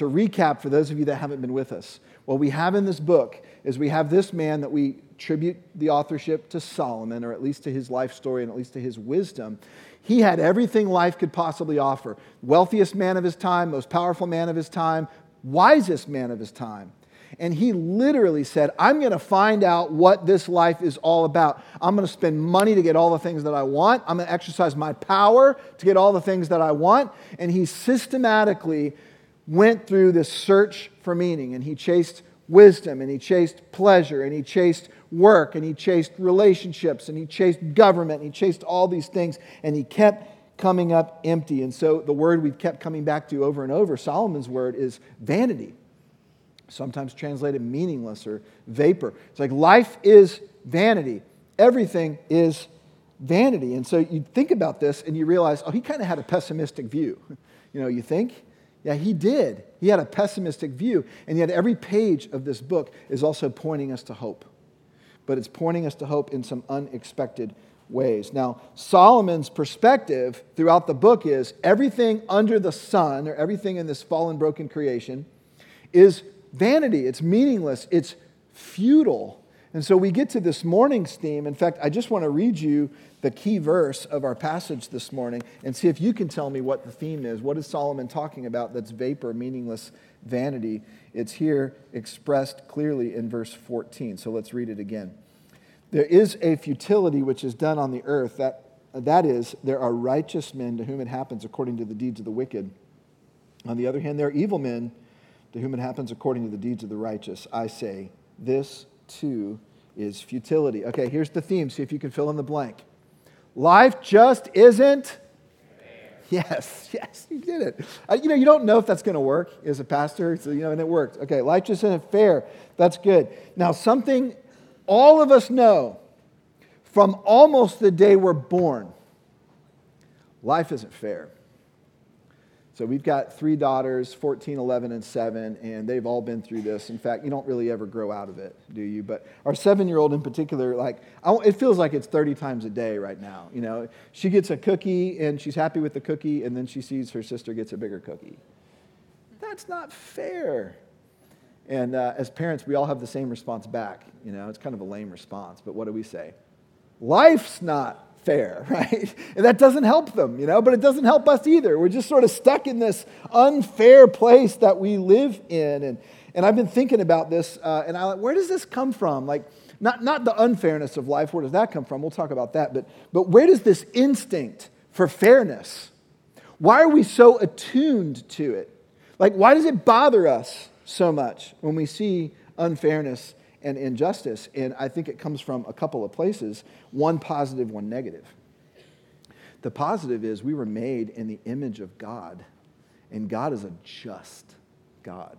to recap for those of you that haven't been with us, what we have in this book is we have this man that we tribute the authorship to Solomon, or at least to his life story and at least to his wisdom. He had everything life could possibly offer wealthiest man of his time, most powerful man of his time, wisest man of his time. And he literally said, I'm going to find out what this life is all about. I'm going to spend money to get all the things that I want. I'm going to exercise my power to get all the things that I want. And he systematically went through this search for meaning. And he chased wisdom, and he chased pleasure, and he chased work, and he chased relationships, and he chased government, and he chased all these things. And he kept coming up empty. And so the word we've kept coming back to over and over, Solomon's word, is vanity sometimes translated meaningless or vapor. It's like life is vanity, everything is vanity. And so you think about this and you realize, oh, he kind of had a pessimistic view. You know, you think? Yeah, he did. He had a pessimistic view. And yet, every page of this book is also pointing us to hope. But it's pointing us to hope in some unexpected ways. Now, Solomon's perspective throughout the book is everything under the sun, or everything in this fallen, broken creation, is vanity, it's meaningless, it's futile. And so we get to this morning's theme. In fact, I just want to read you the key verse of our passage this morning and see if you can tell me what the theme is. What is Solomon talking about that's vapor, meaningless vanity? It's here expressed clearly in verse 14. So let's read it again. There is a futility which is done on the earth, that, that is, there are righteous men to whom it happens according to the deeds of the wicked. On the other hand, there are evil men to whom it happens according to the deeds of the righteous. I say, this too is futility. Okay, here's the theme. See if you can fill in the blank. Life just isn't. Yes, yes, you did it. Uh, you know, you don't know if that's going to work as a pastor, so, you know, and it worked. Okay, life just isn't fair. That's good. Now, something all of us know from almost the day we're born life isn't fair. So we've got three daughters, 14, 11, and 7, and they've all been through this. In fact, you don't really ever grow out of it, do you? But our seven year old in particular, like, it feels like it's 30 times a day right now. You know, she gets a cookie and she's happy with the cookie, and then she sees her sister gets a bigger cookie. That's not fair. And uh, as parents, we all have the same response back. You know, it's kind of a lame response, but what do we say? Life's not fair, right? And that doesn't help them, you know, but it doesn't help us either. We're just sort of stuck in this unfair place that we live in. And, and I've been thinking about this, uh, and I like, where does this come from? Like, not, not the unfairness of life, where does that come from? We'll talk about that, but, but where does this instinct for fairness, why are we so attuned to it? Like, why does it bother us so much when we see unfairness and injustice. And I think it comes from a couple of places one positive, one negative. The positive is we were made in the image of God, and God is a just God.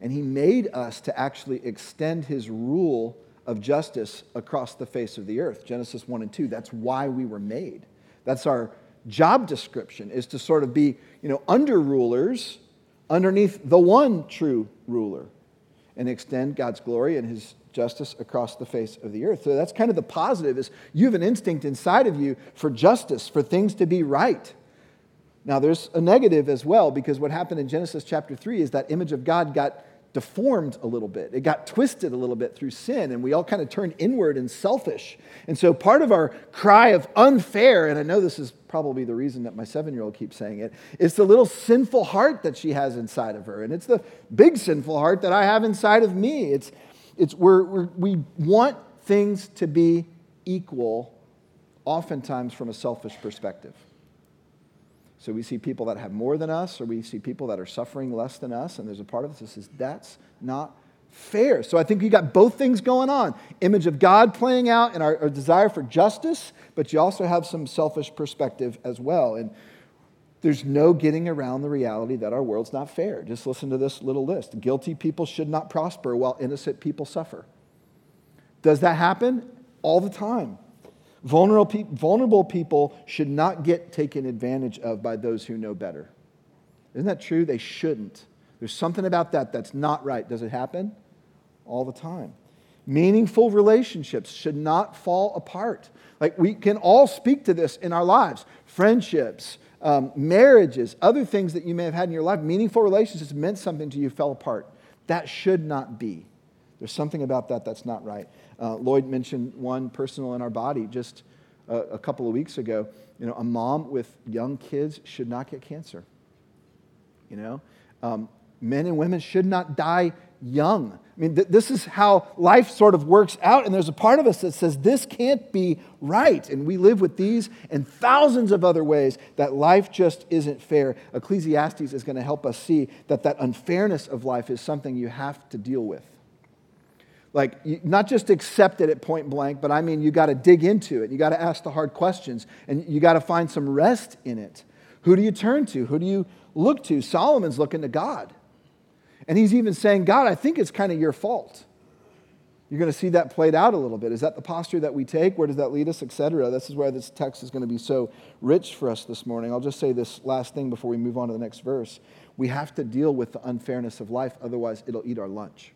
And He made us to actually extend His rule of justice across the face of the earth. Genesis 1 and 2. That's why we were made. That's our job description, is to sort of be, you know, under rulers underneath the one true ruler and extend God's glory and his justice across the face of the earth. So that's kind of the positive is you have an instinct inside of you for justice, for things to be right. Now there's a negative as well because what happened in Genesis chapter 3 is that image of God got deformed a little bit. It got twisted a little bit through sin, and we all kind of turned inward and selfish. And so, part of our cry of unfair, and I know this is probably the reason that my seven year old keeps saying it's the little sinful heart that she has inside of her. And it's the big sinful heart that I have inside of me. It's, it's we're, we want things to be equal, oftentimes from a selfish perspective. So we see people that have more than us, or we see people that are suffering less than us, and there's a part of us that says, that's not fair. So I think you got both things going on image of God playing out and our, our, desire for justice, but you also have some selfish perspective as well. And there's no getting around the reality that our world's not fair. Just listen to this little list guilty people should not prosper while innocent people suffer. Does that happen? All the time. Vulnerable people should not get taken advantage of by those who know better. Isn't that true? They shouldn't. There's something about that that's not right. Does it happen? All the time. Meaningful relationships should not fall apart. Like we can all speak to this in our lives friendships, um, marriages, other things that you may have had in your life, meaningful relationships meant something to you, fell apart. That should not be. There's something about that that's not right. Uh, Lloyd mentioned one personal in our body just a, a couple of weeks ago. You know, a mom with young kids should not get cancer. You know, um, men and women should not die young. I mean, th- this is how life sort of works out. And there's a part of us that says this can't be right. And we live with these and thousands of other ways that life just isn't fair. Ecclesiastes is going to help us see that that unfairness of life is something you have to deal with. Like, not just accept it at point blank, but I mean, you got to dig into it. You got to ask the hard questions, and you got to find some rest in it. Who do you turn to? Who do you look to? Solomon's looking to God. And he's even saying, God, I think it's kind of your fault. You're going to see that played out a little bit. Is that the posture that we take? Where does that lead us, etc.? This is where this text is going to be so rich for us this morning. I'll just say this last thing before we move on to the next verse. We have to deal with the unfairness of life, otherwise, it'll eat our lunch.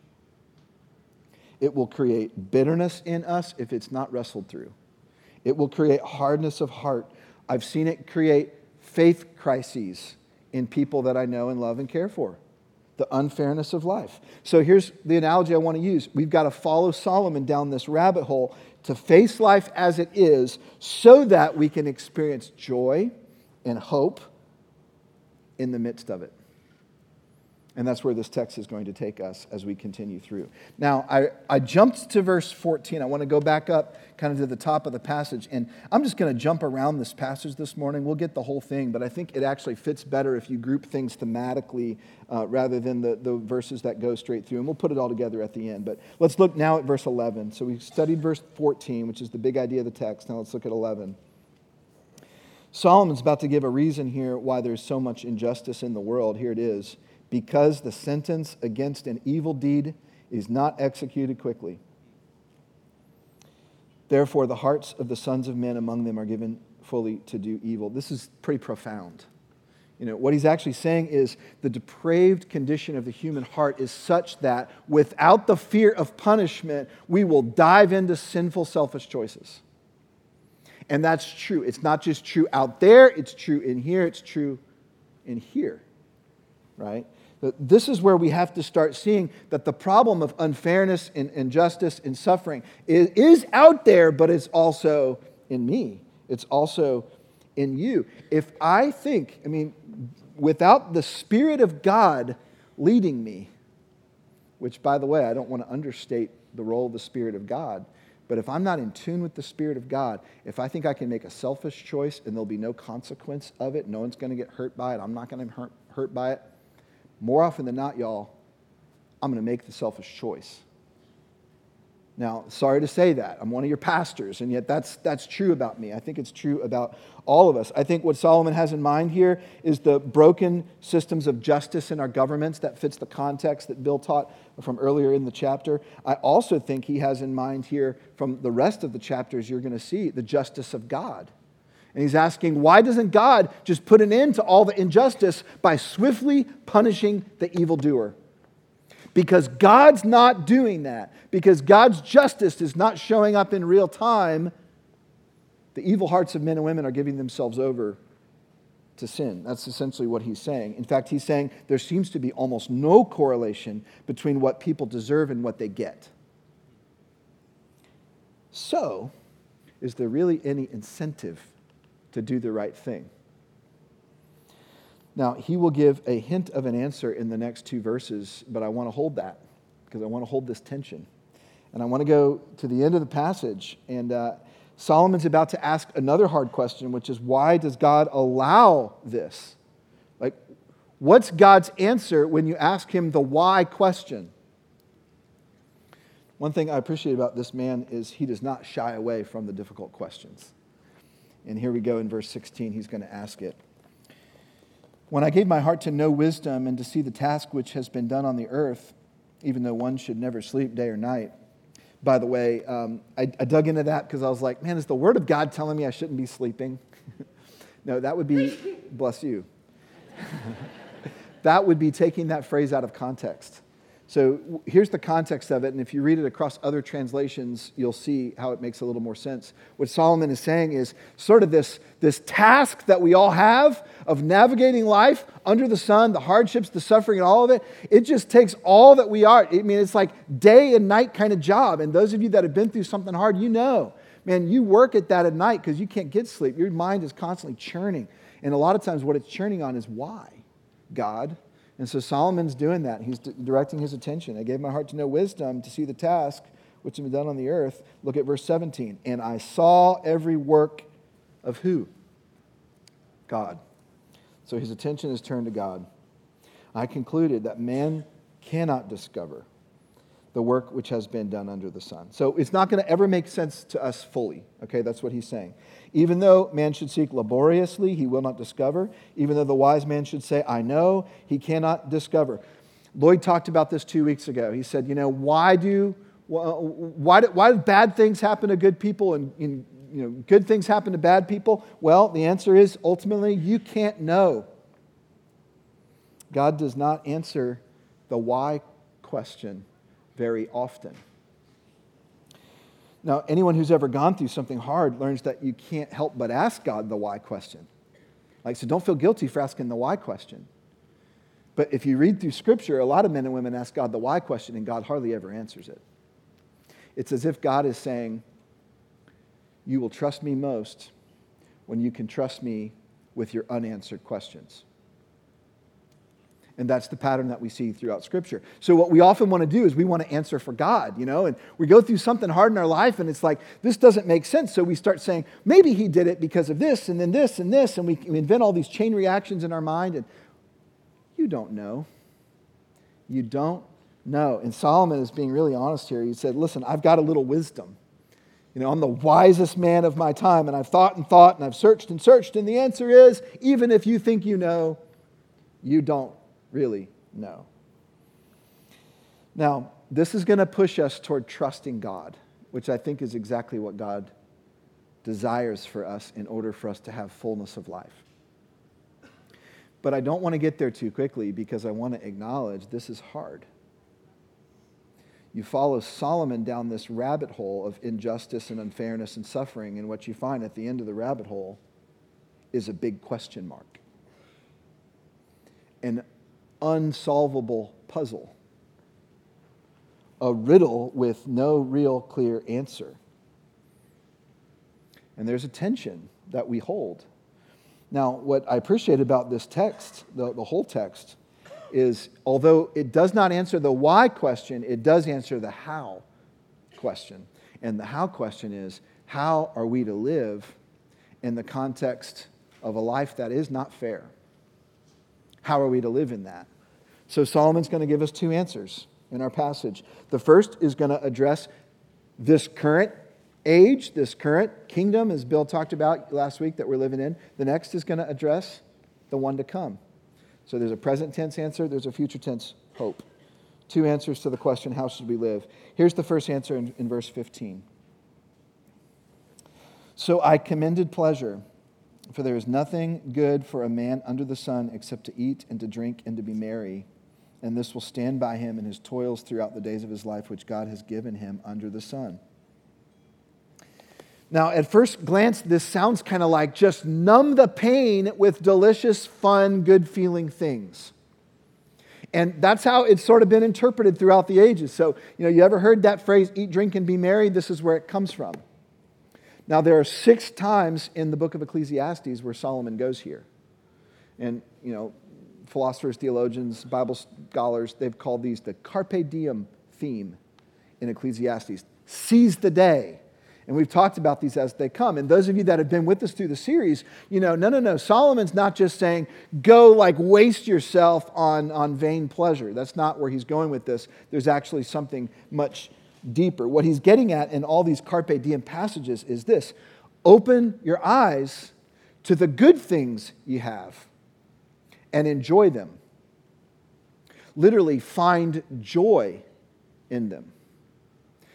It will create bitterness in us if it's not wrestled through. It will create hardness of heart. I've seen it create faith crises in people that I know and love and care for. The unfairness of life. So here's the analogy I want to use. We've got to follow Solomon down this rabbit hole to face life as it is so that we can experience joy and hope in the midst of it. And that's where this text is going to take us as we continue through. Now, I, I jumped to verse 14. I want to go back up kind of to the top of the passage. And I'm just going to jump around this passage this morning. We'll get the whole thing, but I think it actually fits better if you group things thematically uh, rather than the, the verses that go straight through. And we'll put it all together at the end. But let's look now at verse 11. So we studied verse 14, which is the big idea of the text. Now let's look at 11. Solomon's about to give a reason here why there's so much injustice in the world. Here it is because the sentence against an evil deed is not executed quickly. Therefore, the hearts of the sons of men among them are given fully to do evil. This is pretty profound. You know, what he's actually saying is the depraved condition of the human heart is such that without the fear of punishment, we will dive into sinful, selfish choices. And that's true. It's not just true out there, it's true in here, it's true in here, right? This is where we have to start seeing that the problem of unfairness and injustice and suffering is, out there, but it's also in me. It's also in you. If I think, I mean, without the Spirit of God leading me, which, by the way, I don't want to understate the role of the Spirit of God, but if I'm not in tune with the Spirit of God, if I think I can make a selfish choice and there'll be no consequence of it, no one's going to get hurt by it, I'm not going to hurt, hurt by it, more often than not, y'all, I'm going to make the selfish choice. Now, sorry to say that. I'm one of your pastors, and yet that's, that's true about me. I think it's true about all of us. I think what Solomon has in mind here is the broken systems of justice in our governments. That fits the context that Bill taught from earlier in the chapter. I also think he has in mind here, from the rest of the chapters you're going to see, the justice of God. And he's asking, why doesn't God just put an end to all the injustice by swiftly punishing the evildoer? Because God's not doing that. Because God's justice is not showing up in real time. The evil hearts of men and women are giving themselves over to sin. That's essentially what he's saying. In fact, he's saying there seems to be almost no correlation between what people deserve and what they get. So, is there really any incentive to do the right thing. Now, he will give a hint of an answer in the next two verses, but I want to hold that because I want to hold this tension. And I want to go to the end of the passage. And uh, Solomon's about to ask another hard question, which is why does God allow this? Like, what's God's answer when you ask him the why question? One thing I appreciate about this man is he does not shy away from the difficult questions. And here we go in verse 16, he's going to ask it. When I gave my heart to know wisdom and to see the task which has been done on the earth, even though one should never sleep day or night. By the way, um, I, I dug into that because I was like, man, is the word of God telling me I shouldn't be sleeping? no, that would be, bless you. that would be taking that phrase out of context. So here's the context of it, and if you read it across other translations, you'll see how it makes a little more sense. What Solomon is saying is sort of this, this task that we all have of navigating life under the sun, the hardships, the suffering, and all of it. It just takes all that we are. I mean, it's like day and night kind of job. And those of you that have been through something hard, you know, man, you work at that at night because you can't get sleep. Your mind is constantly churning. And a lot of times, what it's churning on is why? God. And so Solomon's doing that. He's directing his attention. I gave my heart to know wisdom to see the task which has been done on the earth. Look at verse 17. And I saw every work of who? God. So his attention is turned to God. I concluded that man cannot discover the work which has been done under the sun. So it's not going to ever make sense to us fully. Okay, that's what he's saying. Even though man should seek laboriously, he will not discover. Even though the wise man should say, I know, he cannot discover. Lloyd talked about this two weeks ago. He said, You know, why do, why do, why do bad things happen to good people and, and you know, good things happen to bad people? Well, the answer is ultimately, you can't know. God does not answer the why question very often. Now, anyone who's ever gone through something hard learns that you can't help but ask God the why question. Like, so don't feel guilty for asking the why question. But if you read through Scripture, a lot of men and women ask God the why question, and God hardly ever answers it. It's as if God is saying, You will trust me most when you can trust me with your unanswered questions. And that's the pattern that we see throughout Scripture. So, what we often want to do is we want to answer for God, you know, and we go through something hard in our life and it's like, this doesn't make sense. So, we start saying, maybe He did it because of this and then this and this. And we, we invent all these chain reactions in our mind. And you don't know. You don't know. And Solomon is being really honest here. He said, listen, I've got a little wisdom. You know, I'm the wisest man of my time, and I've thought and thought, and I've searched and searched. And the answer is even if you think you know, you don't really know. Now, this is going to push us toward trusting God, which I think is exactly what God desires for us in order for us to have fullness of life. But I don't want to get there too quickly because I want to acknowledge this is hard. You follow Solomon down this rabbit hole of injustice and unfairness and suffering, and what you find at the end of the rabbit hole is a big question mark. And unsolvable puzzle, a riddle with no real clear answer. And there's a tension that we hold. Now, what I appreciate about this text, the, the whole text, is although it does not answer the why question, it does answer the how question. And the how question is how are we to live in the context of a life that is not fair? How are we to live in that? So Solomon's going to give us two answers in our passage. The first is going to address this current age, this current kingdom, as Bill talked about last week that we're living in. The next is going to address the one to come. So there's a present tense answer, there's a future tense hope. Two answers to the question, how should we live? Here's the first answer in, in verse 15. So I commended pleasure for there is nothing good for a man under the sun except to eat and to drink and to be merry. And this will stand by him in his toils throughout the days of his life, which God has given him under the sun. Now, at first glance, this sounds kind of like just numb the pain with delicious, fun, good feeling things. And that's how it's sort of been interpreted throughout the ages. So, you know, you ever heard that phrase, eat, drink, and be merry? This is where it comes from. Now, there are six times in the book of Ecclesiastes where Solomon goes here. And, you know, philosophers, theologians, Bible scholars, they've called these the carpe diem theme in Ecclesiastes. Seize the day. And we've talked about these as they come. And those of you that have been with us through the series, you know, no, no, no. Solomon's not just saying, go like waste yourself on, on vain pleasure. That's not where he's going with this. There's actually something much deeper. What he's getting at in all these Carpe Diem passages is this open your eyes to the good things you have and enjoy them. Literally, find joy in them.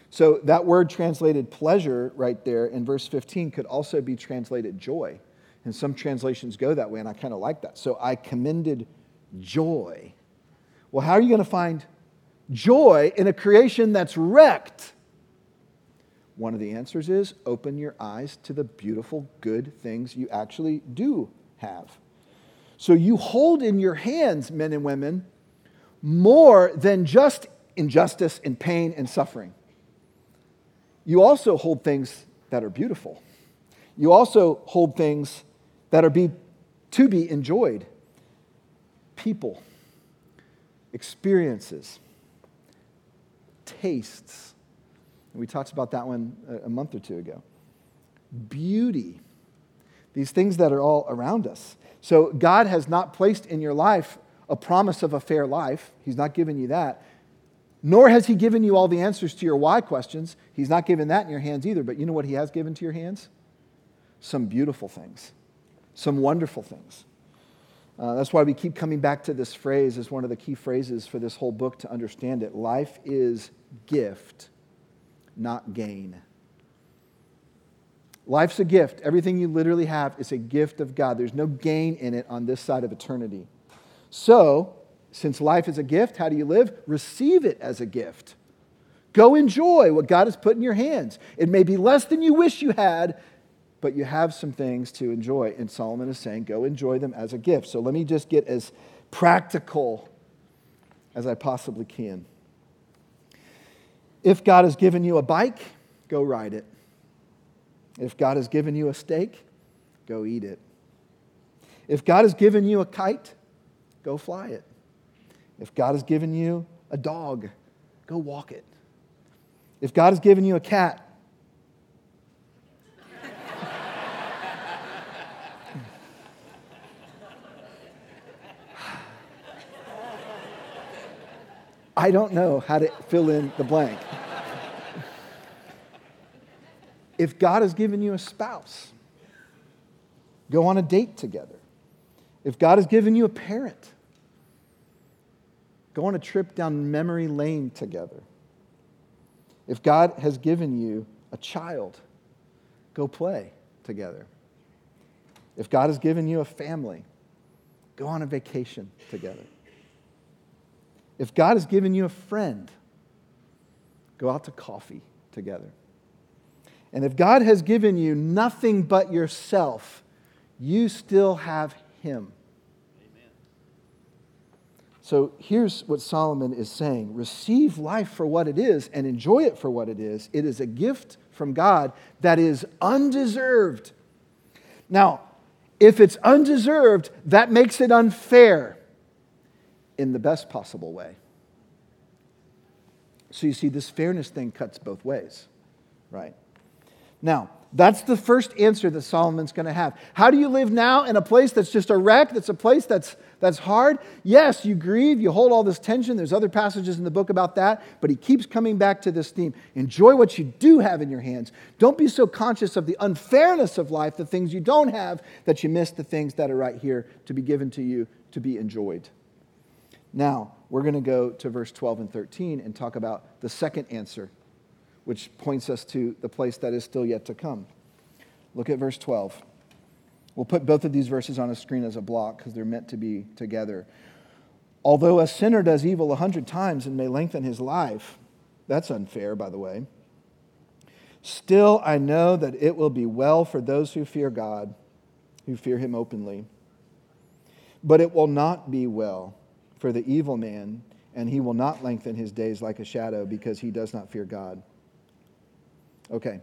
So, that word translated pleasure right there in verse 15 could also be translated joy. And some translations go that way, and I kind of like that. So, I commended joy. Well, how are you going to find joy in a creation that's wrecked? One of the answers is open your eyes to the beautiful, good things you actually do have. So you hold in your hands, men and women, more than just injustice and pain and suffering. You also hold things that are beautiful. You also hold things that are be, to be enjoyed people, experiences, tastes. We talked about that one a month or two ago. Beauty, these things that are all around us. So, God has not placed in your life a promise of a fair life. He's not given you that. Nor has He given you all the answers to your why questions. He's not given that in your hands either. But you know what He has given to your hands? Some beautiful things, some wonderful things. Uh, that's why we keep coming back to this phrase as one of the key phrases for this whole book to understand it. Life is gift, not gain. Life's a gift. Everything you literally have is a gift of God. There's no gain in it on this side of eternity. So, since life is a gift, how do you live? Receive it as a gift. Go enjoy what God has put in your hands. It may be less than you wish you had, but you have some things to enjoy. And Solomon is saying, go enjoy them as a gift. So let me just get as practical as I possibly can. If God has given you a bike, go ride it. If God has given you a steak, go eat it. If God has given you a kite, go fly it. If God has given you a dog, go walk it. If God has given you a cat, I don't know how to fill in the blank. if God has given you a spouse, go on a date together. If God has given you a parent, go on a trip down memory lane together. If God has given you a child, go play together. If God has given you a family, go on a vacation together. If God has given you a friend, go out to coffee together. And if God has given you nothing but yourself, you still have Him. Amen. So here's what Solomon is saying receive life for what it is and enjoy it for what it is. It is a gift from God that is undeserved. Now, if it's undeserved, that makes it unfair in the best possible way. So you see, this fairness thing cuts both ways, right? Now, that's the first answer that Solomon's going to have. How do you live now in a place that's just a wreck, that's a place that's, that's hard? Yes, you grieve, you hold all this tension. There's other passages in the book about that, but he keeps coming back to this theme. Enjoy what you do have in your hands. Don't be so conscious of the unfairness of life, the things you don't have, that you miss the things that are right here to be given to you to be enjoyed. Now, we're going to go to verse 12 and 13 and talk about the second answer which points us to the place that is still yet to come. Look at verse 12. We'll put both of these verses on a screen as a block because they're meant to be together. Although a sinner does evil a hundred times and may lengthen his life, that's unfair, by the way. Still, I know that it will be well for those who fear God, who fear him openly. But it will not be well for the evil man, and he will not lengthen his days like a shadow because he does not fear God. Okay,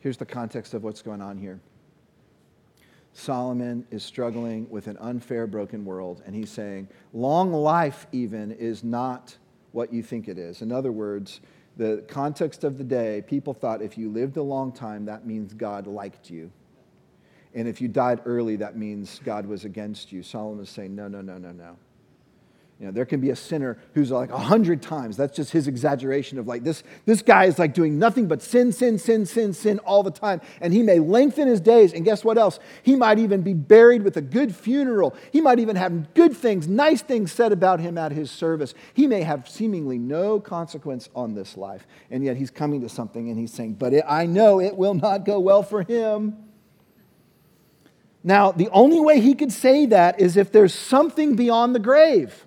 here's the context of what's going on here. Solomon is struggling with an unfair, broken world, and he's saying, long life, even, is not what you think it is. In other words, the context of the day, people thought if you lived a long time, that means God liked you. And if you died early, that means God was against you. Solomon is saying, no, no, no, no, no. You know, there can be a sinner who's like a hundred times. That's just his exaggeration of like this, this guy is like doing nothing but sin, sin, sin, sin, sin all the time. And he may lengthen his days. And guess what else? He might even be buried with a good funeral. He might even have good things, nice things said about him at his service. He may have seemingly no consequence on this life. And yet he's coming to something and he's saying, But it, I know it will not go well for him. Now, the only way he could say that is if there's something beyond the grave.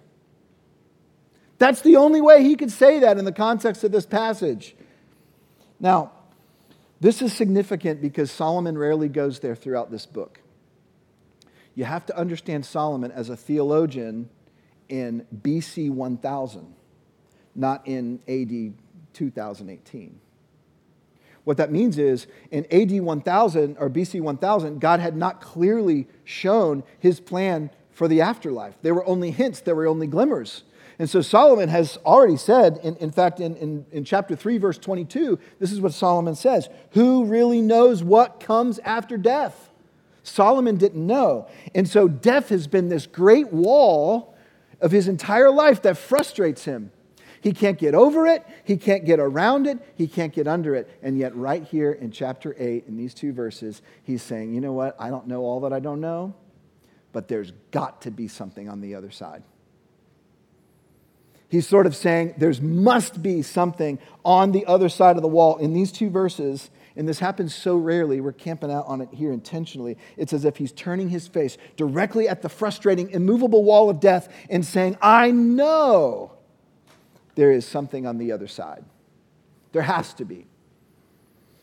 That's the only way he could say that in the context of this passage. Now, this is significant because Solomon rarely goes there throughout this book. You have to understand Solomon as a theologian in BC 1000, not in AD 2018. What that means is in AD 1000 or BC 1000, God had not clearly shown his plan for the afterlife. There were only hints, there were only glimmers. And so Solomon has already said, in, in fact, in, in, in chapter 3, verse 22, this is what Solomon says Who really knows what comes after death? Solomon didn't know. And so death has been this great wall of his entire life that frustrates him. He can't get over it, he can't get around it, he can't get under it. And yet, right here in chapter 8, in these two verses, he's saying, You know what? I don't know all that I don't know, but there's got to be something on the other side. He's sort of saying there must be something on the other side of the wall. In these two verses, and this happens so rarely, we're camping out on it here intentionally. It's as if he's turning his face directly at the frustrating, immovable wall of death and saying, I know there is something on the other side. There has to be.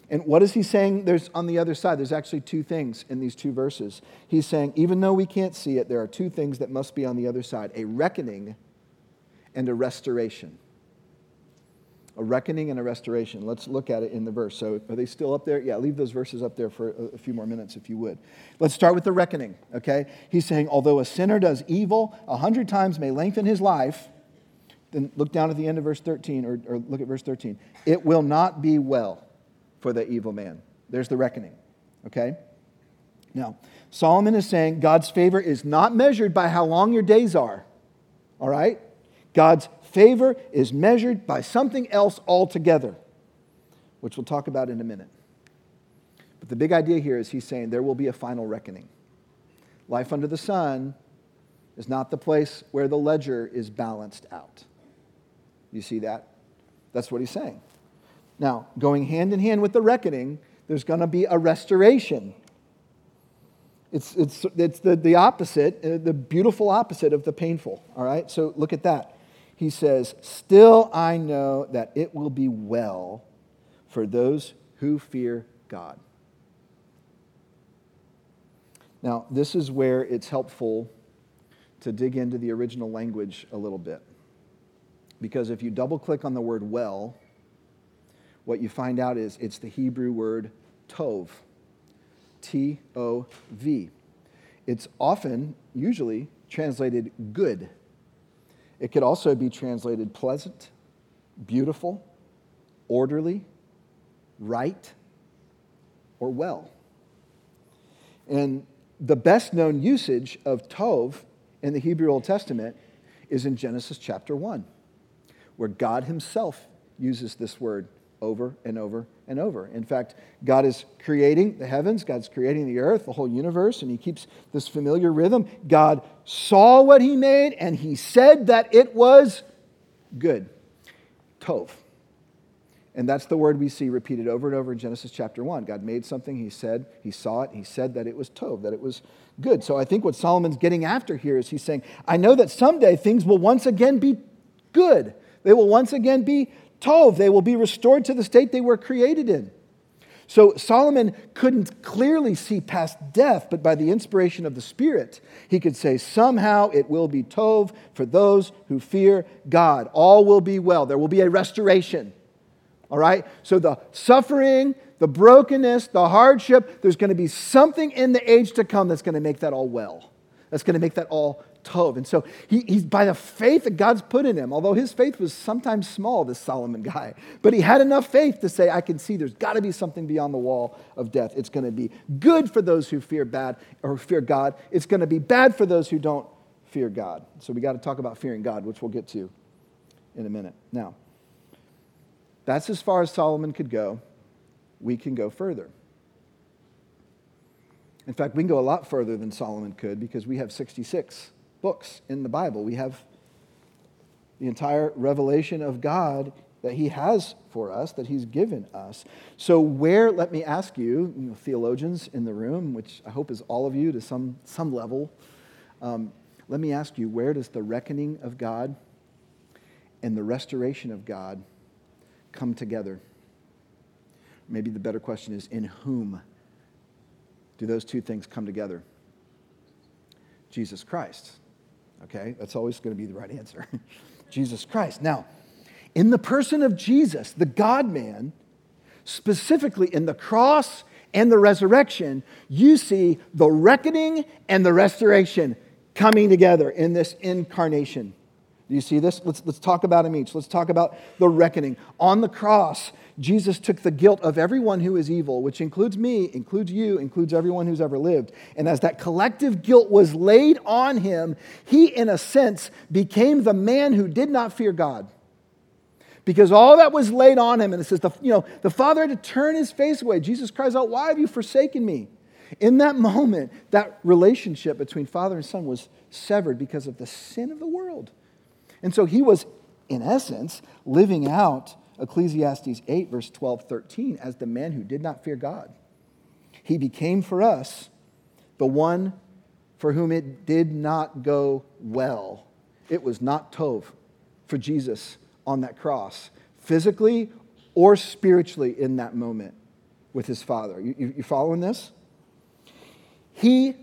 And what is he saying there's on the other side? There's actually two things in these two verses. He's saying, even though we can't see it, there are two things that must be on the other side a reckoning and a restoration a reckoning and a restoration. Let's look at it in the verse. So, are they still up there? Yeah, leave those verses up there for a, few more minutes if you would. Let's start with the reckoning, okay? He's saying, although a sinner does evil a hundred times may lengthen his life, then look down at the end of verse 13, or, or look at verse 13. It will not be well for the evil man. There's the reckoning, okay? Now, Solomon is saying God's favor is not measured by how long your days are, all right? God's Favor is measured by something else altogether, which we'll talk about in a minute. But the big idea here is he's saying there will be a final reckoning. Life under the sun is not the place where the ledger is balanced out. You see that? That's what he's saying. Now, going hand in hand with the reckoning, there's going to be a restoration. It's, it's, it's the, the opposite, uh, the beautiful opposite of the painful. All right? So look at that he says, Still I know that it will be well for those who fear God. Now, this is where it's helpful to dig into the original language a little bit. Because if you double click on the word well, what you find out is it's the Hebrew word tov. T O V. It's often, usually, translated good. It could also be translated pleasant, beautiful, orderly, right, or well. And the best known usage of Tov in the Hebrew Old Testament is in Genesis chapter 1, where God Himself uses this word over and over and over. In fact, God is creating the heavens, God's creating the earth, the whole universe, and He keeps this familiar rhythm. God saw what He made, and He said that it was good. Tov. And that's the word we see repeated over and over in Genesis chapter 1. God made something, He said, He saw it, He said that it was Tov, that it was good. So I think what Solomon's getting after here is he's saying, I know that someday things will once again be good. They will once again be Tov, they will be restored to the state they were created in. So Solomon couldn't clearly see past death, but by the inspiration of the Spirit, he could say, somehow it will be Tov for those who fear God. All will be well. There will be a restoration. All right? So the suffering, the brokenness, the hardship, there's going to be something in the age to come that's going to make that all well. That's going to make that all Tov. And so he, he's by the faith that God's put in him, although his faith was sometimes small, this Solomon guy, but he had enough faith to say, I can see there's got to be something beyond the wall of death. It's going to be good for those who fear bad or fear God. It's going to be bad for those who don't fear God. So we got to talk about fearing God, which we'll get to in a minute. Now, that's as far as Solomon could go. We can go further. In fact, we can go a lot further than Solomon could because we have 66 books in the Bible. We have the entire revelation of God that He has for us, that He's given us. So, where, let me ask you, you know, theologians in the room, which I hope is all of you to some, some level, um, let me ask you, where does the reckoning of God and the restoration of God come together. Maybe the better question is in whom do those two things come together? Jesus Christ. Okay, that's always going to be the right answer. Jesus Christ. Now, in the person of Jesus, the God man, specifically in the cross and the resurrection, you see the reckoning and the restoration coming together in this incarnation. Do you see this? Let's, let's talk about them each. Let's talk about the reckoning. On the cross, Jesus took the guilt of everyone who is evil, which includes me, includes you, includes everyone who's ever lived. And as that collective guilt was laid on him, he, in a sense, became the man who did not fear God. Because all that was laid on him, and it says, the, you know, the Father had to turn his face away. Jesus cries out, Why have you forsaken me? In that moment, that relationship between Father and Son was severed because of the sin of the world. And so he was, in essence, living out Ecclesiastes 8, verse 12, 13, as the man who did not fear God. He became for us the one for whom it did not go well. It was not Tov for Jesus on that cross, physically or spiritually in that moment with his Father. You, you, you following this? He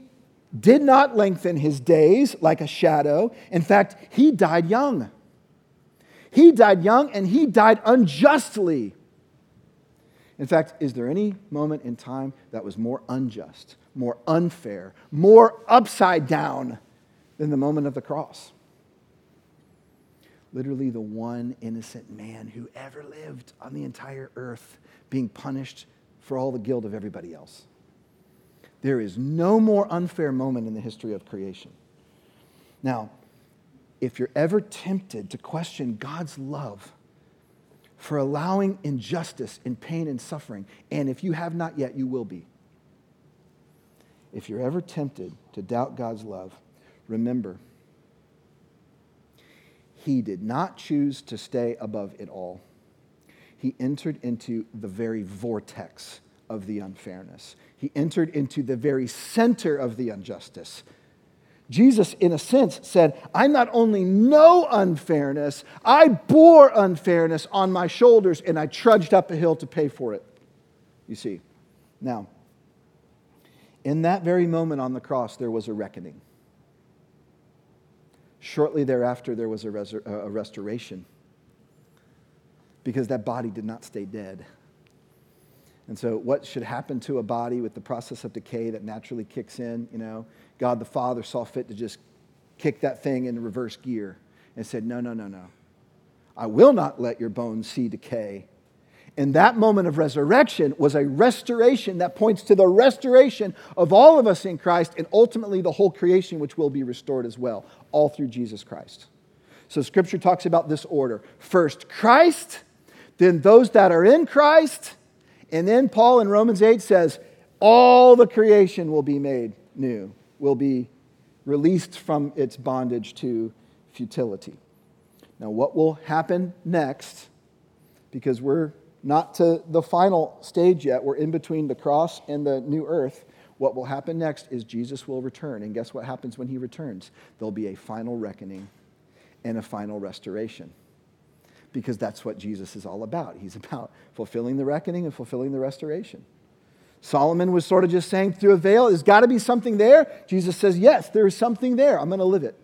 did not lengthen his days like a shadow. In fact, he died young. He died young and he died unjustly. In fact, is there any moment in time that was more unjust, more unfair, more upside down than the moment of the cross? Literally, the one innocent man who ever lived on the entire earth being punished for all the guilt of everybody else. There is no more unfair moment in the history of creation. Now, if you're ever tempted to question God's love for allowing injustice and pain and suffering, and if you have not yet, you will be. If you're ever tempted to doubt God's love, remember, He did not choose to stay above it all. He entered into the very vortex of the unfairness. He entered into the very center of the injustice. Jesus, in a sense, said, I not only know unfairness, I bore unfairness on my shoulders and I trudged up a hill to pay for it. You see. Now, in that very moment on the cross, there was a reckoning. Shortly thereafter, there was a, resur- a restoration because that body did not stay dead. And so, what should happen to a body with the process of decay that naturally kicks in? You know, God the Father saw fit to just kick that thing in reverse gear and said, No, no, no, no. I will not let your bones see decay. And that moment of resurrection was a restoration that points to the restoration of all of us in Christ and ultimately the whole creation, which will be restored as well, all through Jesus Christ. So, Scripture talks about this order first Christ, then those that are in Christ and then Paul in Romans 8 says, all the creation will be made new, will be released from its bondage to futility. Now, what will happen next, because we're not to the final stage yet, we're in between the cross and the new earth. What will happen next is Jesus will return. And guess what happens when he returns? There'll be a final reckoning and a final restoration because that's what Jesus is all about. He's about fulfilling the reckoning and fulfilling the restoration. Solomon was sort of just saying through a veil, there's got to be something there. Jesus says, Yes, there is something there. I'm going to live it.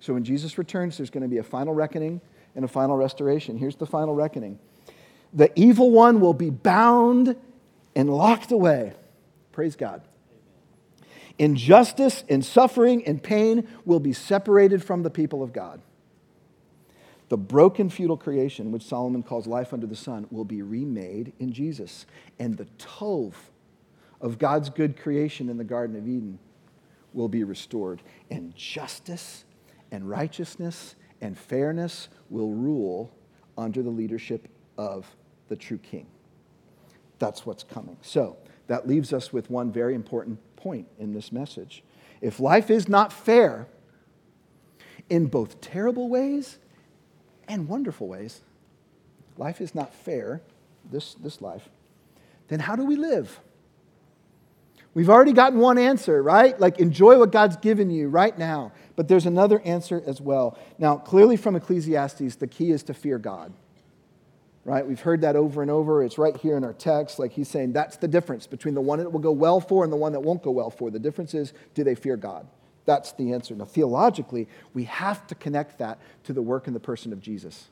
So when Jesus returns, there's going to be a final reckoning and a final restoration. Here's the final reckoning the evil one will be bound and locked away. Praise God. Injustice and suffering and pain will be separated from the people of God. The broken futile creation, which Solomon calls life under the sun, will be remade in Jesus. And the tov of God's good creation in the Garden of Eden will be restored. And justice and righteousness and fairness will rule under the leadership of the true king. That's what's coming. So, that leaves us with one very important point in this message. If life is not fair in both terrible ways and wonderful ways, life is not fair, this, this life, then how do we live? We've already gotten one answer, right? Like, enjoy what God's given you right now. But there's another answer as well. Now, clearly from Ecclesiastes, the key is to fear God, right? We've heard that over and over. It's right here in our text. Like, he's saying that's the difference between the one that will go well for and the one that won't go well for. The difference is do they fear God? That's the answer. Now, theologically, we have to connect that to the work and the person of Jesus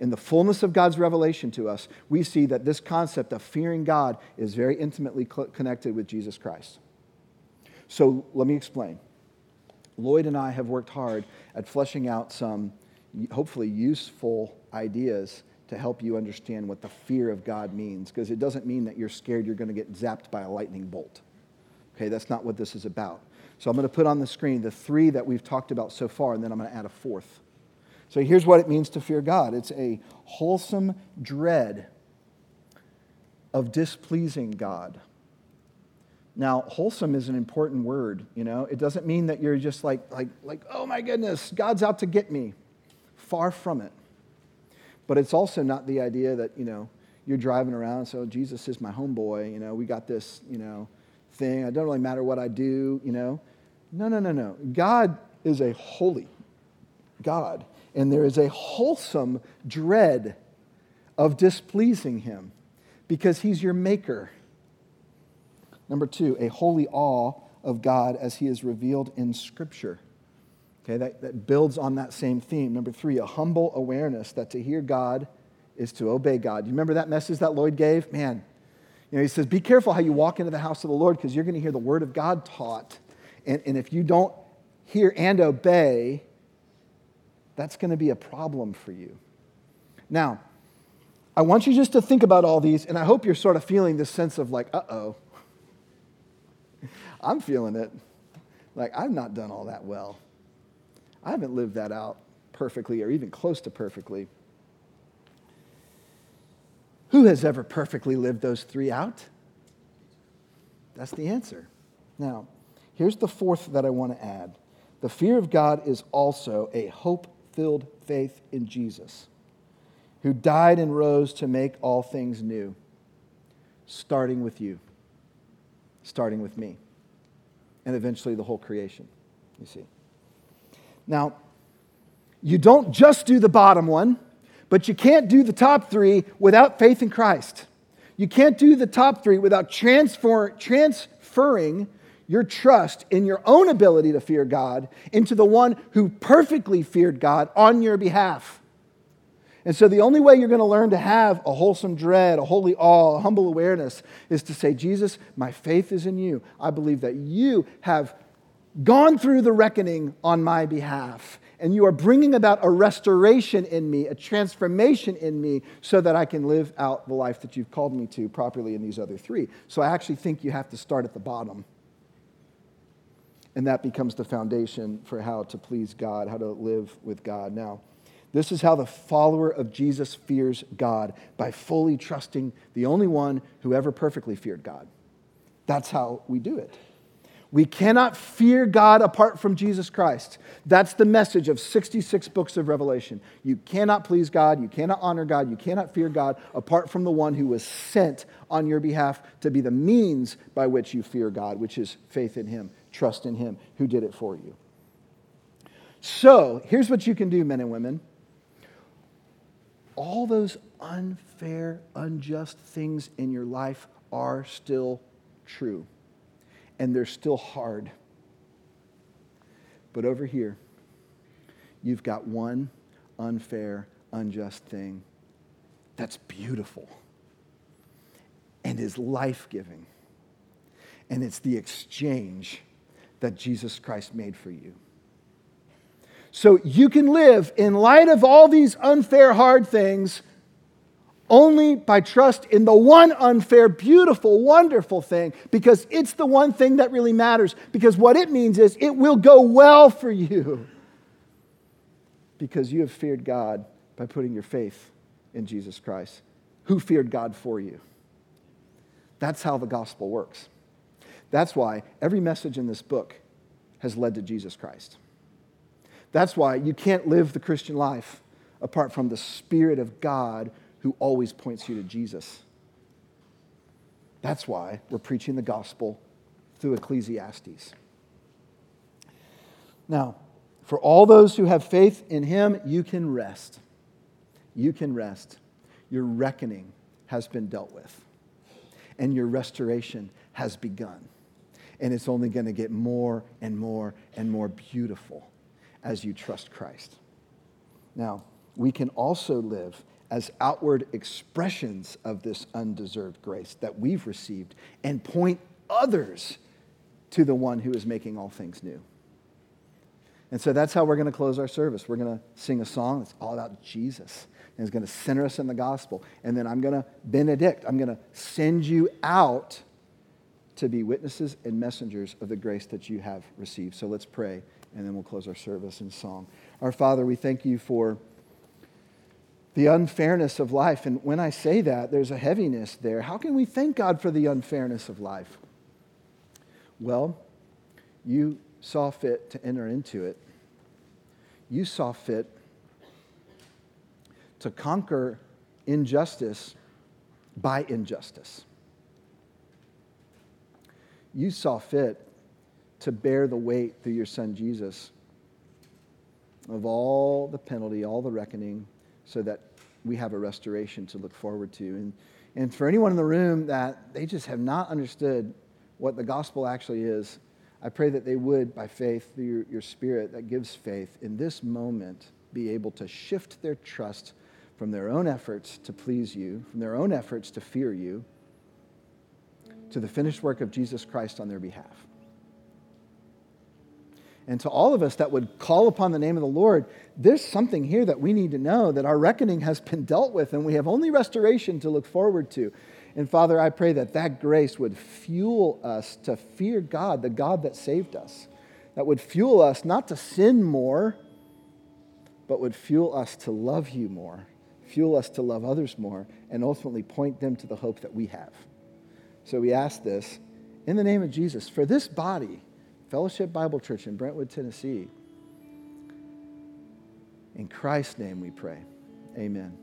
in the fullness of God's revelation to us, we see that this concept of fearing God is very intimately connected with Jesus Christ. So let me explain. Lloyd and I have worked hard at fleshing out some hopefully useful ideas to help you understand what the fear of God means, because it doesn't mean that you're scared you're going to get zapped by a lightning bolt. Okay, that's not what this is about. So I'm going to put on the screen the three that we've talked about so far, and then I'm going to add a fourth. So here's what it means to fear God it's a wholesome dread of displeasing God. Now, wholesome is an important word, you know. It doesn't mean that you're just like, like, like, oh my goodness, God's out to get me. Far from it. But it's also not the idea that, you know, you're driving around, so Jesus is my homeboy, you know, we got this, you know, thing. It don't really matter what I do, you know. No, no, no, no. God is a holy God and there is a wholesome dread of displeasing him because he's your maker. Number two, a holy awe of God as he is revealed in Scripture. Okay, that, that builds on that same theme. Number three, a humble awareness that to hear God is to obey God. You remember that message that Lloyd gave? Man, you know, he says, be careful how you walk into the house of the Lord because you're going to hear the word of God taught. And, and if you don't hear and obey, that's going to be a problem for you. Now, I want you just to think about all these, and I hope you're sort of feeling this sense of like, uh oh. I'm feeling it. Like, I've not done all that well. I haven't lived that out perfectly or even close to perfectly. Who has ever perfectly lived those three out? That's the answer. Now, here's the fourth that I want to add the fear of God is also a hope filled faith in Jesus, who died and rose to make all things new, starting with you, starting with me, and eventually the whole creation, you see. Now, you don't just do the bottom one, but you can't do the top three without faith in Christ. You can't do the top three without transfer, transferring your trust in your own ability to fear God into the one who perfectly feared God on your behalf. And so, the only way you're going to learn to have a wholesome dread, a holy awe, a humble awareness is to say, Jesus, my faith is in you. I believe that you have gone through the reckoning on my behalf, and you are bringing about a restoration in me, a transformation in me, so that I can live out the life that you've called me to properly in these other three. So, I actually think you have to start at the bottom and that becomes the foundation for how to please God, how to live with God. Now, this is how the follower of Jesus fears God by fully trusting the only one who ever perfectly feared God. That's how we do it. We cannot fear God apart from Jesus Christ. That's the message of 66 books of Revelation. You cannot please God, you cannot honor God, you cannot fear God apart from the one who was sent on your behalf to be the means by which you fear God, which is faith in Him trust in Him who did it for you. So, here's what you can do, men and women. All those unfair, unjust things in your life are still true, and they're still hard. But over here, you've got one unfair, unjust thing that's beautiful and is life giving. And it's the exchange that Jesus Christ made for you. So you can live in light of all these unfair, hard things only by trust in the one unfair, beautiful, wonderful thing because it's the one thing that really matters. Because what it means is it will go well for you because you have feared God by putting your faith in Jesus Christ, who feared God for you. That's how the gospel works. That's why every message in this book has led to Jesus Christ. That's why you can't live the Christian life apart from the Spirit of God who always points you to Jesus. That's why we're preaching the gospel through Ecclesiastes. Now, for all those who have faith in him, you can rest. You can rest. Your reckoning has been dealt with, and your restoration has begun. And it's only going to get more and more and more beautiful as you trust Christ. Now, we can also live as outward expressions of this undeserved grace that we've received and point others to the one who is making all things new. And so that's how we're going to close our service. We're going to sing a song that's all about Jesus and it's going to center us in the gospel. And then I'm going to benedict, I'm going to send you out to be witnesses and messengers of the grace that you have received. So let's pray, and then we'll close our service in song. Our Father, we thank you for the unfairness of life. And when I say that, there's a heaviness there. How can we thank God for the unfairness of life? Well, you saw fit to enter into it. You saw fit to conquer injustice by injustice. You saw fit to bear the weight through your son Jesus of all the penalty, all the reckoning, so that we have a restoration to look forward to. And, and for anyone in the room that they just have not understood what the gospel actually is, I pray that they would, by faith, through your, your spirit that gives faith, in this moment be able to shift their trust from their own efforts to please you, from their own efforts to fear you, to the finished work of Jesus Christ on their behalf. And to all of us that would call upon the name of the Lord, there's something here that we need to know that our reckoning has been dealt with and we have only restoration to look forward to. And Father, I pray that that grace would fuel us to fear God, the God that saved us. That would fuel us not to sin more, but would fuel us to love you more, fuel us to love others more, and ultimately point them to the hope that we have. So we ask this in the name of Jesus for this body, Fellowship Bible Church in Brentwood, Tennessee. In Christ's name we pray. Amen.